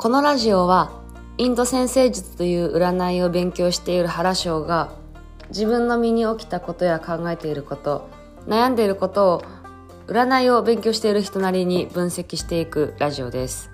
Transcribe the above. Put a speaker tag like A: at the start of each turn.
A: このラジオはインド先生術という占いを勉強している原翔が自分の身に起きたことや考えていること悩んでいることを占いを勉強している人なりに分析していくラジオです。